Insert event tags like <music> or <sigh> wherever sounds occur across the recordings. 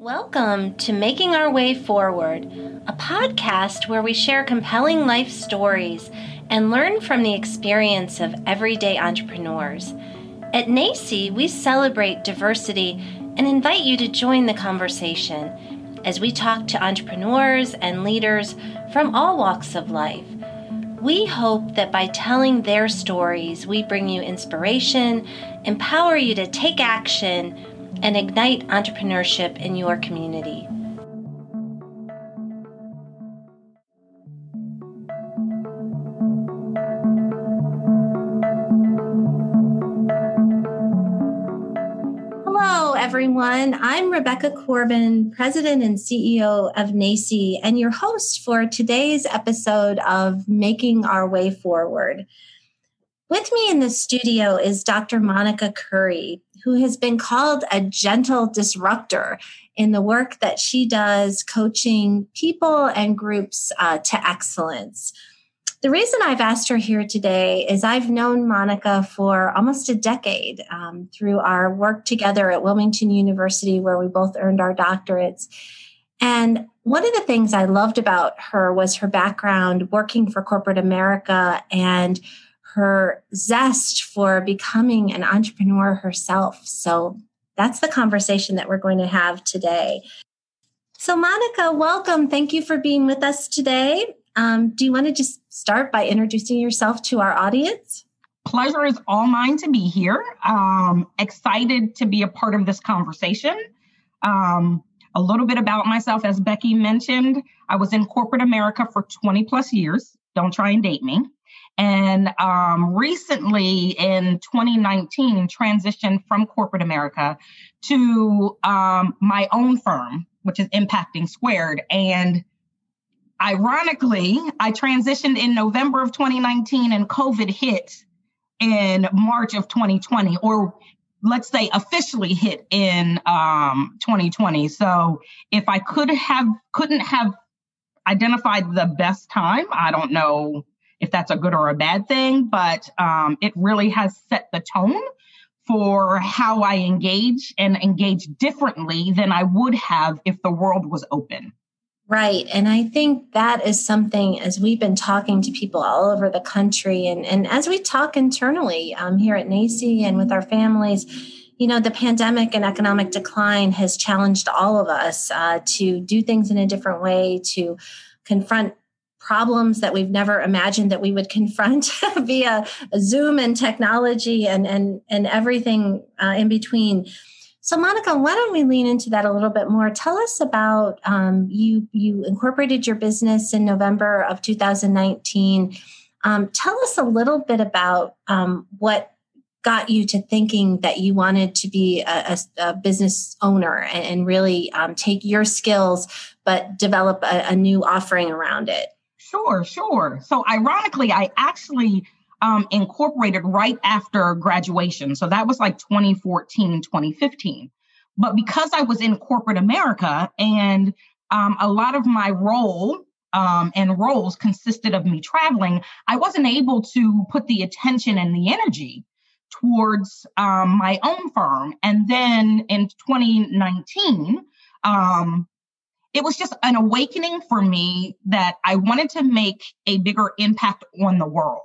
Welcome to Making Our Way Forward, a podcast where we share compelling life stories and learn from the experience of everyday entrepreneurs. At NACCE, we celebrate diversity and invite you to join the conversation as we talk to entrepreneurs and leaders from all walks of life. We hope that by telling their stories, we bring you inspiration, empower you to take action, and ignite entrepreneurship in your community. Hello, everyone. I'm Rebecca Corbin, President and CEO of NACCE, and your host for today's episode of Making Our Way Forward. With me in the studio is Dr. Monica Curry, who has been called a gentle disruptor in the work that she does coaching people and groups uh, to excellence. The reason I've asked her here today is I've known Monica for almost a decade um, through our work together at Wilmington University, where we both earned our doctorates. And one of the things I loved about her was her background working for corporate America and her zest for becoming an entrepreneur herself. So that's the conversation that we're going to have today. So, Monica, welcome. Thank you for being with us today. Um, do you want to just start by introducing yourself to our audience? Pleasure is all mine to be here. Um, excited to be a part of this conversation. Um, a little bit about myself, as Becky mentioned, I was in corporate America for 20 plus years. Don't try and date me and um, recently in 2019 transitioned from corporate America to um, my own firm, which is Impacting Squared. And ironically, I transitioned in November of 2019 and COVID hit in March of 2020, or let's say officially hit in um, 2020. So if I could have couldn't have identified the best time, I don't know if that's a good or a bad thing, but um, it really has set the tone for how I engage and engage differently than I would have if the world was open. Right. And I think that is something as we've been talking to people all over the country and, and as we talk internally um, here at NACCE and with our families, you know, the pandemic and economic decline has challenged all of us uh, to do things in a different way, to confront problems that we've never imagined that we would confront <laughs> via Zoom and technology and and and everything uh, in between. So, Monica, why don't we lean into that a little bit more? Tell us about um, you. You incorporated your business in November of 2019. Um, tell us a little bit about um, what got you to thinking that you wanted to be a, a, a business owner and, and really um, take your skills, but develop a, a new offering around it. Sure, sure. So, ironically, I actually um, incorporated right after graduation. So that was like 2014, 2015. But because I was in corporate America and um, a lot of my role um, and roles consisted of me traveling, I wasn't able to put the attention and the energy towards um, my own firm. And then in 2019, um, it was just an awakening for me that I wanted to make a bigger impact on the world.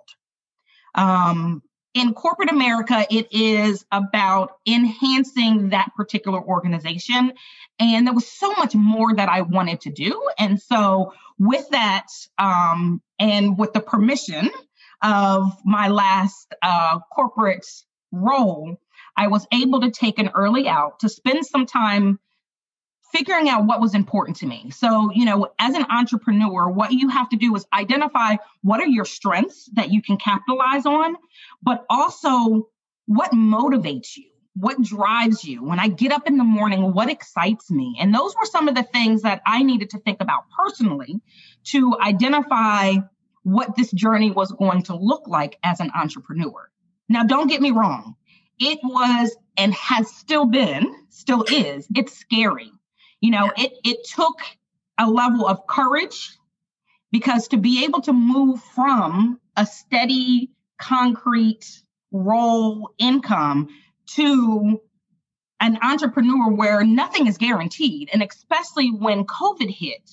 Um, in corporate America, it is about enhancing that particular organization. And there was so much more that I wanted to do. And so, with that, um, and with the permission of my last uh, corporate role, I was able to take an early out to spend some time figuring out what was important to me. So, you know, as an entrepreneur, what you have to do is identify what are your strengths that you can capitalize on, but also what motivates you. What drives you? When I get up in the morning, what excites me? And those were some of the things that I needed to think about personally to identify what this journey was going to look like as an entrepreneur. Now, don't get me wrong. It was and has still been, still is, it's scary you know, it it took a level of courage because to be able to move from a steady, concrete role income to an entrepreneur where nothing is guaranteed. And especially when COVID hit,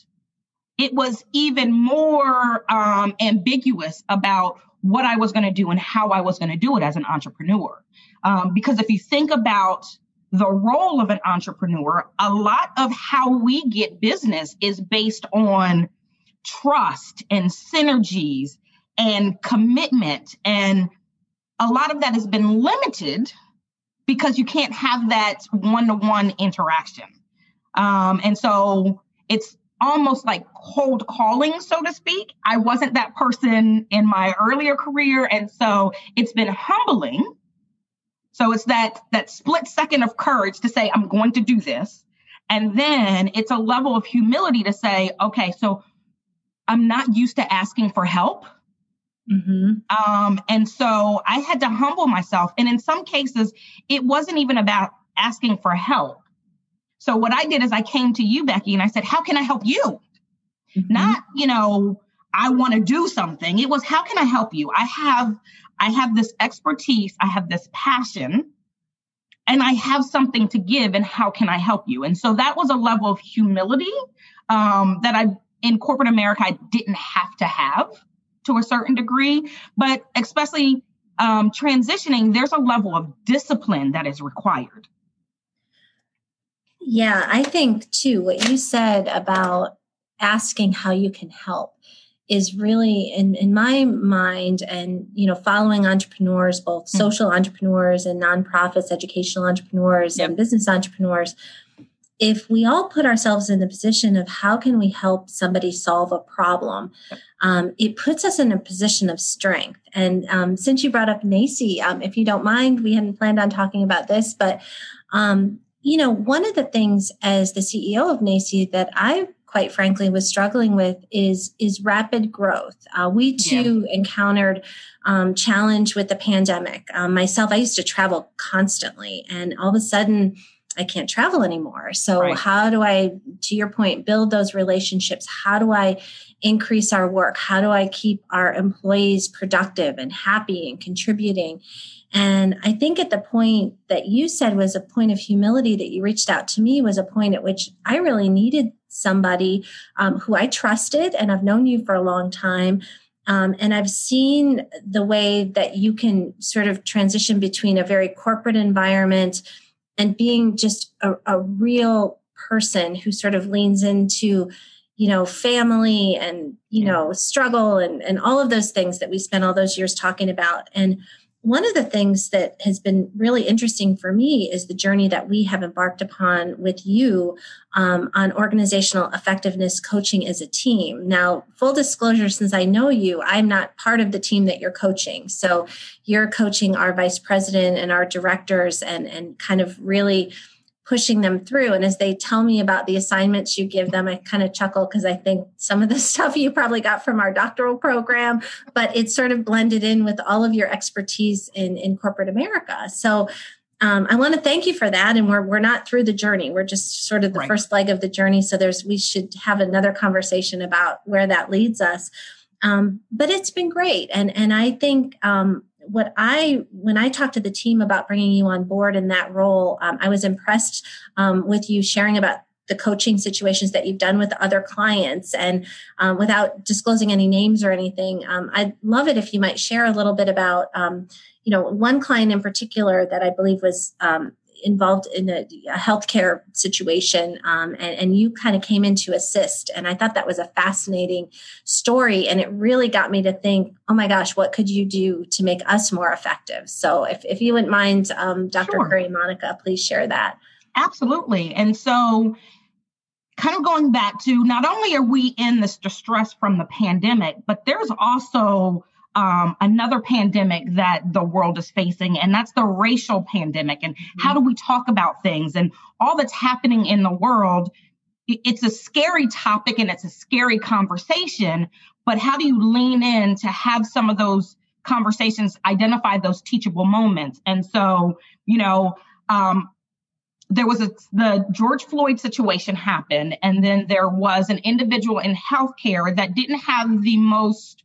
it was even more um, ambiguous about what I was going to do and how I was going to do it as an entrepreneur. Um, because if you think about the role of an entrepreneur, a lot of how we get business is based on trust and synergies and commitment. And a lot of that has been limited because you can't have that one to one interaction. Um, and so it's almost like cold calling, so to speak. I wasn't that person in my earlier career. And so it's been humbling. So it's that that split second of courage to say, I'm going to do this. And then it's a level of humility to say, okay, so I'm not used to asking for help. Mm-hmm. Um, and so I had to humble myself. And in some cases, it wasn't even about asking for help. So what I did is I came to you, Becky, and I said, How can I help you? Mm-hmm. Not, you know, I want to do something. It was how can I help you? I have I have this expertise, I have this passion, and I have something to give, and how can I help you? And so that was a level of humility um, that I in corporate America I didn't have to have to a certain degree, but especially um, transitioning, there's a level of discipline that is required. Yeah, I think too, what you said about asking how you can help is really in, in my mind and you know following entrepreneurs both mm-hmm. social entrepreneurs and nonprofits educational entrepreneurs yep. and business entrepreneurs if we all put ourselves in the position of how can we help somebody solve a problem um, it puts us in a position of strength and um, since you brought up NACCE um, if you don't mind we hadn't planned on talking about this but um, you know one of the things as the ceo of NACCE that i quite frankly was struggling with is is rapid growth uh, we too yeah. encountered um, challenge with the pandemic um, myself i used to travel constantly and all of a sudden i can't travel anymore so right. how do i to your point build those relationships how do i increase our work how do i keep our employees productive and happy and contributing and I think at the point that you said was a point of humility that you reached out to me was a point at which I really needed somebody um, who I trusted and I've known you for a long time. Um, and I've seen the way that you can sort of transition between a very corporate environment and being just a, a real person who sort of leans into you know family and you know struggle and and all of those things that we spent all those years talking about. And one of the things that has been really interesting for me is the journey that we have embarked upon with you um, on organizational effectiveness coaching as a team. Now, full disclosure, since I know you, I'm not part of the team that you're coaching. So you're coaching our vice president and our directors and, and kind of really pushing them through. And as they tell me about the assignments you give them, I kind of chuckle because I think some of the <laughs> stuff you probably got from our doctoral program, but it's sort of blended in with all of your expertise in, in corporate America. So um, I want to thank you for that. And we're we're not through the journey. We're just sort of the right. first leg of the journey. So there's we should have another conversation about where that leads us. Um, but it's been great, and and I think um, what I, when I talked to the team about bringing you on board in that role, um, I was impressed um, with you sharing about the coaching situations that you've done with other clients and um, without disclosing any names or anything. Um, i'd love it if you might share a little bit about um, you know one client in particular that i believe was um, involved in a, a healthcare situation, um, and, and, you kind of came in to assist. And I thought that was a fascinating story, and it really got me to think, oh my gosh, what could you do to make us more effective? So, if, if you wouldn't mind, um, Dr. Sure. Curry Monica, please share that. Absolutely. And so, kind of going back to not only are we in this distress from the pandemic, but there's also um, another pandemic that the world is facing, and that's the racial pandemic. And mm-hmm. how do we talk about things and all that's happening in the world? It's a scary topic and it's a scary conversation, but how do you lean in to have some of those conversations identify those teachable moments? And so, you know, um, there was a, the George Floyd situation happened, and then there was an individual in healthcare that didn't have the most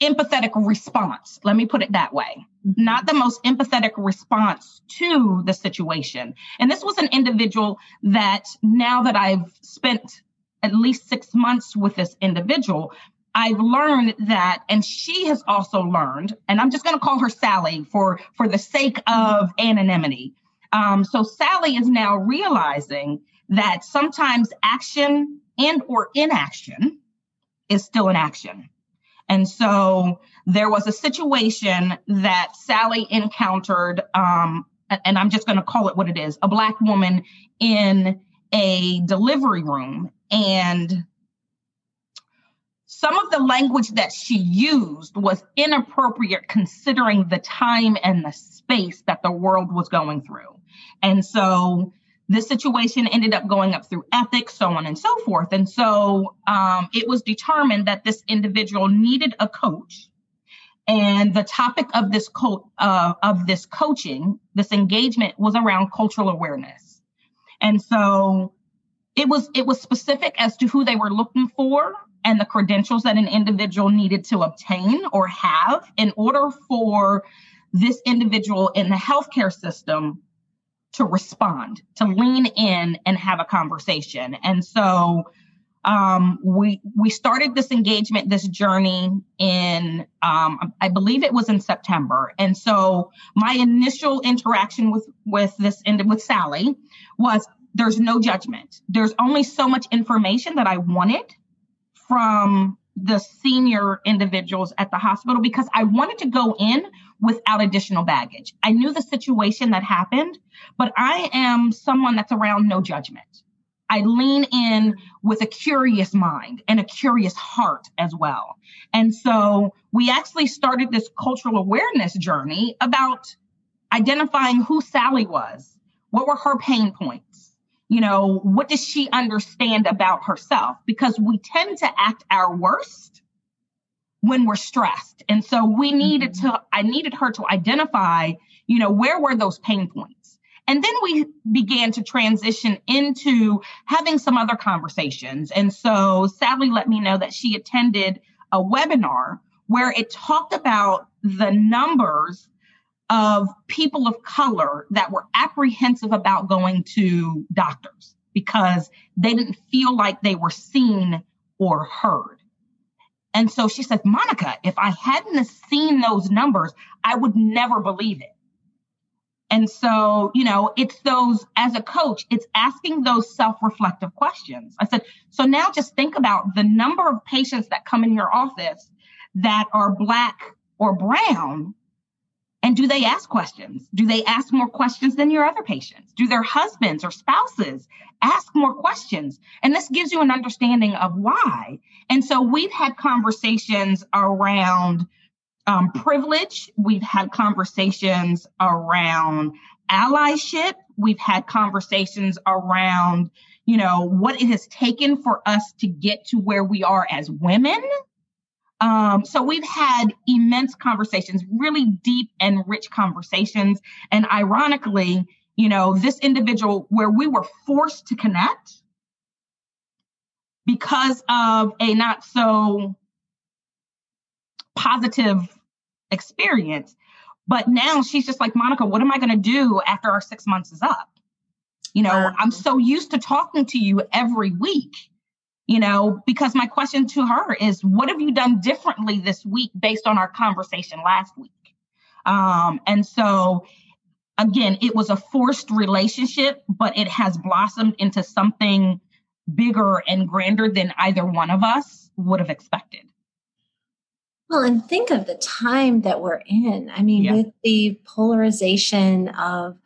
empathetic response. Let me put it that way. Mm-hmm. Not the most empathetic response to the situation. And this was an individual that now that I've spent at least six months with this individual, I've learned that, and she has also learned, and I'm just going to call her Sally for, for the sake of anonymity. Um, so Sally is now realizing that sometimes action and or inaction is still an action. And so there was a situation that Sally encountered, um, and I'm just going to call it what it is a Black woman in a delivery room. And some of the language that she used was inappropriate considering the time and the space that the world was going through. And so this situation ended up going up through ethics, so on and so forth. And so um, it was determined that this individual needed a coach. And the topic of this co- uh, of this coaching, this engagement, was around cultural awareness. And so it was it was specific as to who they were looking for and the credentials that an individual needed to obtain or have in order for this individual in the healthcare system to respond, to lean in and have a conversation. And so um, we we started this engagement, this journey in um, I believe it was in September. And so my initial interaction with with this end with Sally was there's no judgment. There's only so much information that I wanted from the senior individuals at the hospital because I wanted to go in without additional baggage. I knew the situation that happened, but I am someone that's around no judgment. I lean in with a curious mind and a curious heart as well. And so we actually started this cultural awareness journey about identifying who Sally was. What were her pain points? You know, what does she understand about herself? Because we tend to act our worst when we're stressed. And so we needed mm-hmm. to, I needed her to identify, you know, where were those pain points? And then we began to transition into having some other conversations. And so Sally let me know that she attended a webinar where it talked about the numbers of people of color that were apprehensive about going to doctors because they didn't feel like they were seen or heard. And so she says, Monica, if I hadn't seen those numbers, I would never believe it. And so, you know, it's those, as a coach, it's asking those self reflective questions. I said, so now just think about the number of patients that come in your office that are Black or Brown and do they ask questions? Do they ask more questions than your other patients? Do their husbands or spouses ask more questions? And this gives you an understanding of why. And so we've had conversations around um, privilege. We've had conversations around allyship. We've had conversations around, you know, what it has taken for us to get to where we are as women um, so we've had immense conversations, really deep and rich conversations. And ironically, you know, this individual where we were forced to connect because of a not so positive experience. But now she's just like, Monica, what am I going to do after our six months is up? You know, I'm so used to talking to you every week you know, because my question to her is, what have you done differently this week based on our conversation last week? Um, and so, again, it was a forced relationship, but it has blossomed into something bigger and grander than either one of us would have expected. Well, and think of the time that we're in. I mean, yeah. with the polarization of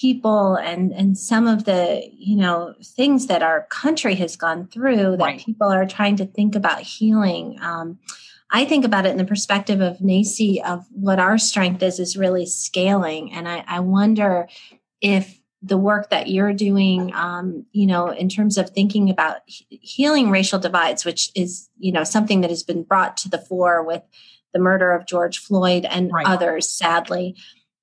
people and and some of the you know things that our country has gone through that right. people are trying to think about healing um, i think about it in the perspective of NACCE of what our strength is is really scaling and i, I wonder if the work that you're doing um, you know in terms of thinking about healing racial divides which is you know something that has been brought to the fore with the murder of george floyd and right. others sadly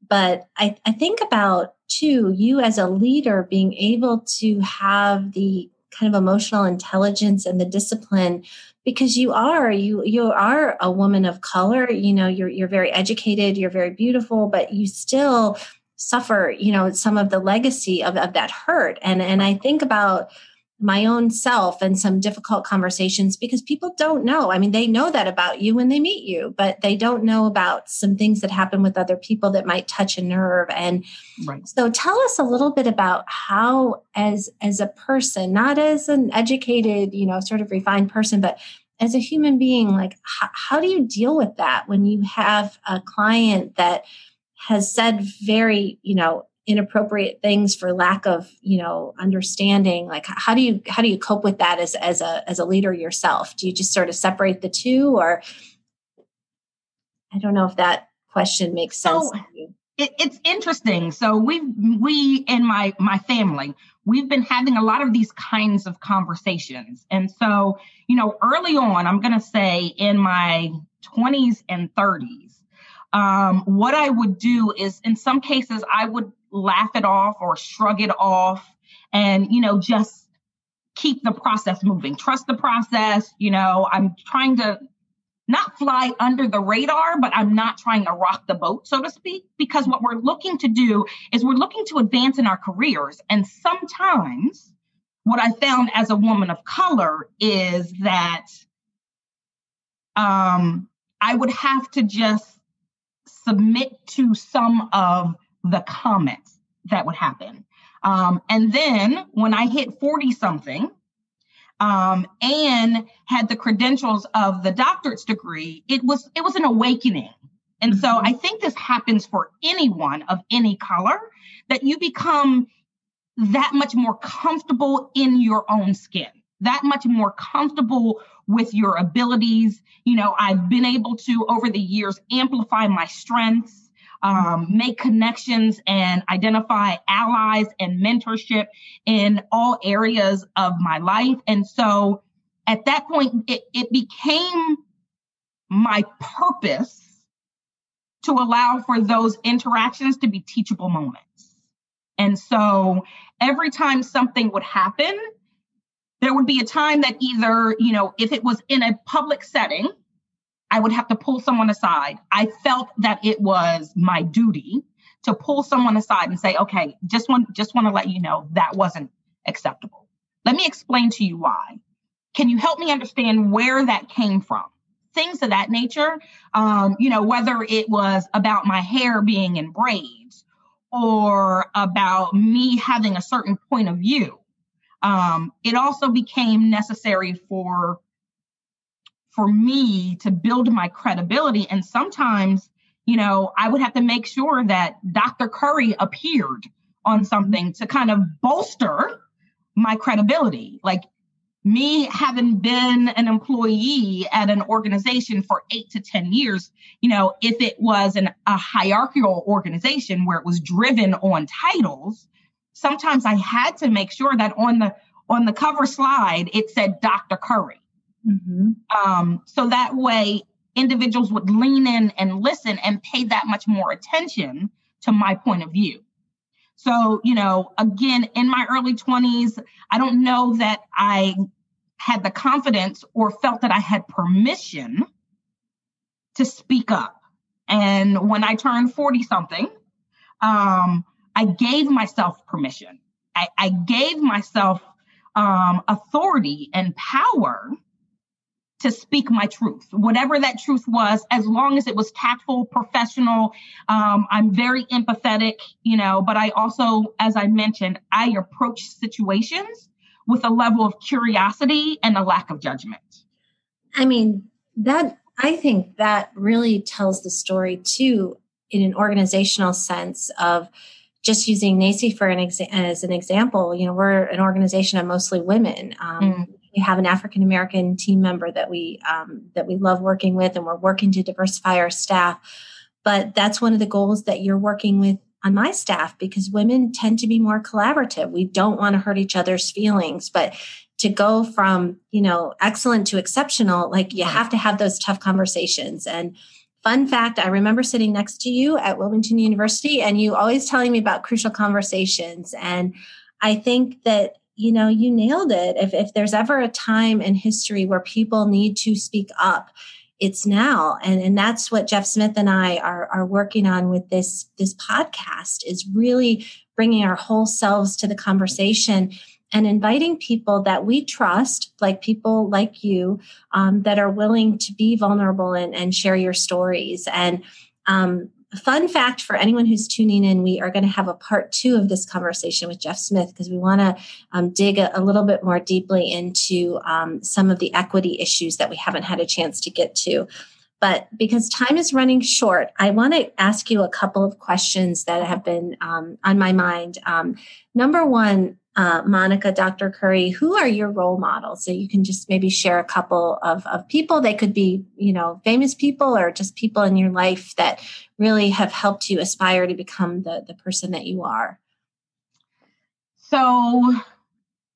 but I, I think about too you as a leader being able to have the kind of emotional intelligence and the discipline because you are you you are a woman of color you know you're you're very educated you're very beautiful but you still suffer you know some of the legacy of, of that hurt. And and i think about my own self and some difficult conversations because people don't know. I mean, they know that about you when they meet you, but they don't know about some things that happen with other people that might touch a nerve. And right. so tell us a little bit about how as as a person, not as an educated, you know, sort of refined person, but as a human being, like how, how do you deal with that when you have a client that has said very, you know, inappropriate things for lack of you know understanding like how do you how do you cope with that as as a as a leader yourself? Do you just sort of separate the two or? I don't know if that question makes sense so, it, it's interesting. So we we in my my family we've been having a lot of these kinds of conversations. And so you know early on i'm going to say in my 20s and 30s um, what I would do is, in some cases, I would laugh it off or shrug it off and, you know, just keep the process moving. Trust the process. You know, I'm trying to not fly under the radar, but I'm not trying to rock the boat, so to speak, because what we're looking to do is we're looking to advance in our careers. And sometimes what I found as a woman of color is that um, I would have to just submit to some of the comments that would happen. Um, and then when I hit 40 something um, and had the credentials of the doctorate's degree, it was it was an awakening. And so mm-hmm. I think this happens for anyone of any color that you become that much more comfortable in your own skin, that much more comfortable with your abilities. You know, I've been able to, over the years, amplify my strengths, um, make connections, and identify allies and mentorship in all areas of my life. And so at that point, it, it became my purpose to allow for those interactions to be teachable moments. And so every time something would happen, there would be a time that either, you know, if it was in a public setting, I would have to pull someone aside. I felt that it was my duty to pull someone aside and say, okay, just want just want to let you know that wasn't acceptable. Let me explain to you why. Can you help me understand where that came from? Things of that nature. Um, you know, whether it was about my hair being in braids or about me having a certain point of view um, it also became necessary for for me to build my credibility and sometimes you know i would have to make sure that dr curry appeared on mm-hmm. something to kind of bolster my credibility like me having been an employee at an organization for eight to 10 years, you know, if it was an, a hierarchical organization where it was driven on titles, sometimes I had to make sure that on the on the cover slide it said Dr. Curry. Mm-hmm. Um, so that way individuals would lean in and listen and pay that much more attention to my point of view. So, you know, again, in my early 20s, I don't know that I had the confidence or felt that I had permission to speak up. And when I turned 40 something, um, I gave myself permission. I, I gave myself um, authority and power to speak my truth, whatever that truth was, as long as it was tactful, professional. Um, I'm very empathetic, you know, but I also, as I mentioned, I approach situations with a level of curiosity and a lack of judgment. I mean, that I think that really tells the story too, in an organizational sense of just using NACCE for an exa- as an example, you know, we're an organization of mostly women. Um, mm. We have an African American team member that we um, that we love working with, and we're working to diversify our staff. But that's one of the goals that you're working with on my staff because women tend to be more collaborative. We don't want to hurt each other's feelings, but to go from you know excellent to exceptional, like you have to have those tough conversations and Fun fact I remember sitting next to you at Wilmington University and you always telling me about crucial conversations. And I think that you know, you nailed it. If, if there's ever a time in history where people need to speak up, it's now. And, and that's what Jeff Smith and I are, are working on with this, this podcast is really bringing our whole selves to the conversation and inviting people that we trust, like people like you, um, that are willing to be vulnerable and, and share your stories. And um, fun fact for anyone who's tuning in, we are going to have a part two of this conversation with Jeff Smith because we want to um, dig a, a, little bit more deeply into um, some of the equity issues that we haven't had a chance to get to. But because time is running short, I want to ask you a couple of questions that have been um, on my mind. Um, number one, uh, Monica, Dr. Curry, who are your role models? So you can just maybe share a couple of, of people. They could be, you know, famous people or just people in your life that really have helped you aspire to become the, the person that you are. So,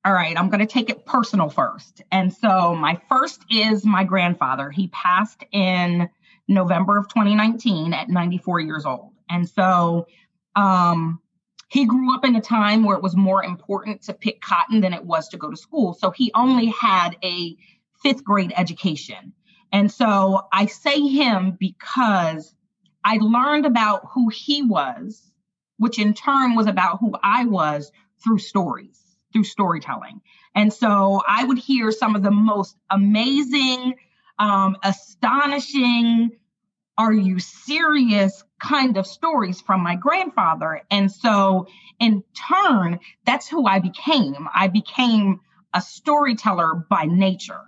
all right, I'm going to take it personal first. And so my first is my grandfather. He passed in November of 2019 at 94 years old. And so, um, he grew up in a time where it was more important to pick cotton than it was to go to school. So he only had a fifth grade education. And so I say him because I learned about who he was, which in turn was about who I was through stories, through storytelling. And so I would hear some of the most amazing, um, astonishing, are you serious kind of stories from my grandfather. And so, in turn, that's who I became. I became a storyteller by nature.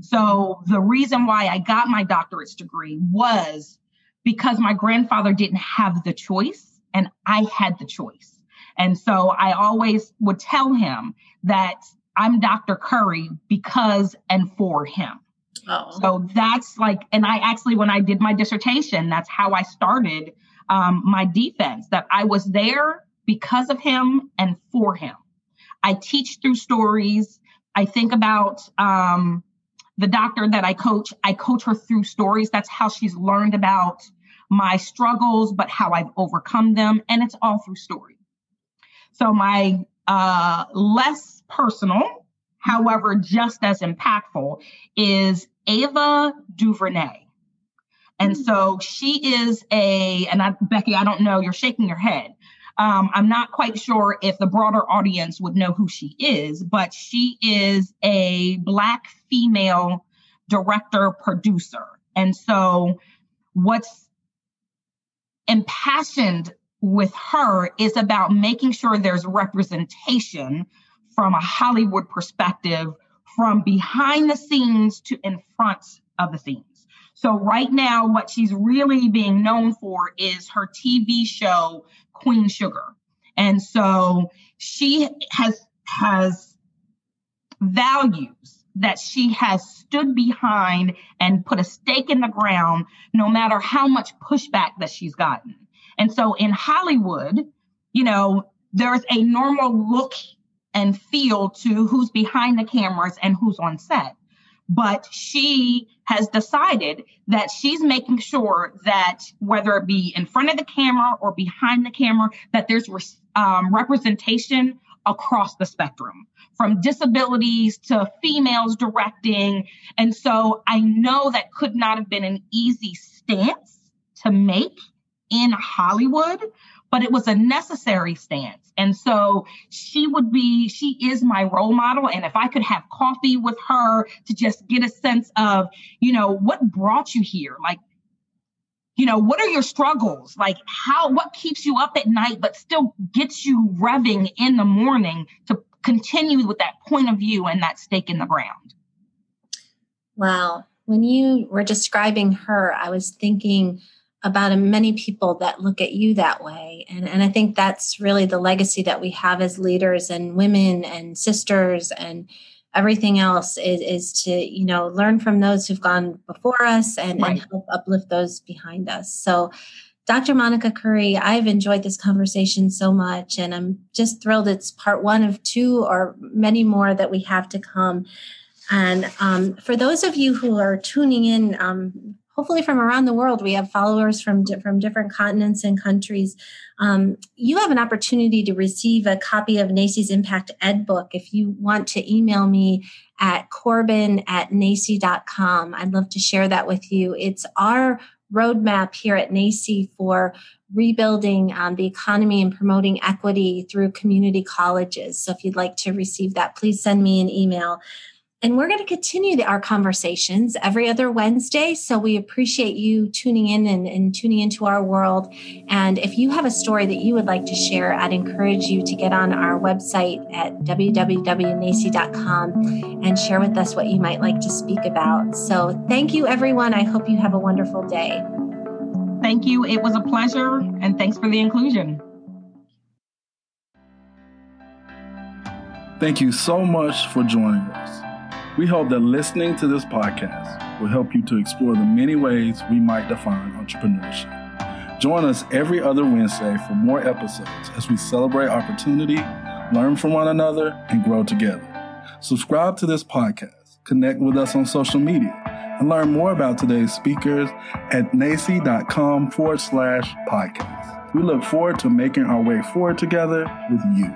So, the reason why I got my doctorate's degree was because my grandfather didn't have the choice and I had the choice. And so, I always would tell him that I'm Dr. Curry because and for him. Oh. So that's like, and I actually, when I did my dissertation, that's how I started um, my defense that I was there because of him and for him. I teach through stories. I think about um, the doctor that I coach. I coach her through stories. That's how she's learned about my struggles, but how I've overcome them. And it's all through story. So my uh, less personal, however, just as impactful is Ava DuVernay. And mm-hmm. so she is a, and I, Becky, I don't know, you're shaking your head. Um, I'm not quite sure if the broader audience would know who she is, but she is a Black female director producer. And so what's impassioned with her is about making sure there's representation from a Hollywood perspective from behind the scenes to in front of the scenes. So right now, what she's really being known for is her TV show, Queen Sugar. And so she has, has values that she has stood behind and put a stake in the ground, no matter how much pushback that she's gotten. And so in Hollywood, you know, there's a normal look and feel to who's behind the cameras and who's on set. But she has decided that she's making sure that whether it be in front of the camera or behind the camera, that there's um, representation across the spectrum from disabilities to females directing. And so I know that could not have been an easy stance to make in Hollywood, but it was a necessary stance. And so she would be, she is my role model. And if I could have coffee with her to just get a sense of, you know, what brought you here? Like, you know, what are your struggles? Like, how, what keeps you up at night, but still gets you revving in the morning to continue with that point of view and that stake in the ground? Wow. When you were describing her, I was thinking, about many people that look at you that way. And, and I think that's really the legacy that we have as leaders and women and sisters and everything else is, is to, you know, learn from those who've gone before us and, right. and help uplift those behind us. So Dr. Monica Curry, I've enjoyed this conversation so much, and I'm just thrilled it's part one of two or many more that we have to come. And um, for those of you who are tuning in, um, hopefully from around the world. We have followers from, from different continents and countries. Um, you have an opportunity to receive a copy of NACCE's Impact Ed book. If you want to email me at corbin at nacce.com, I'd love to share that with you. It's our roadmap here at NACCE for rebuilding um, the economy and promoting equity through community colleges. So if you'd like to receive that, please send me an email. And we're going to continue the, our conversations every other Wednesday. So we appreciate you tuning in and, and, tuning into our world. And if you have a story that you would like to share, I'd encourage you to get on our website at www.nacce.com and share with us what you might like to speak about. So thank you, everyone. I hope you have a wonderful day. Thank you. It was a pleasure. And thanks for the inclusion. Thank you so much for joining us. We hope that listening to this podcast will help you to explore the many ways we might define entrepreneurship. Join us every other Wednesday for more episodes as we celebrate opportunity, learn from one another, and grow together. Subscribe to this podcast, connect with us on social media, and learn more about today's speakers at nacce.com forward slash podcast. We look forward to making our way forward together with you.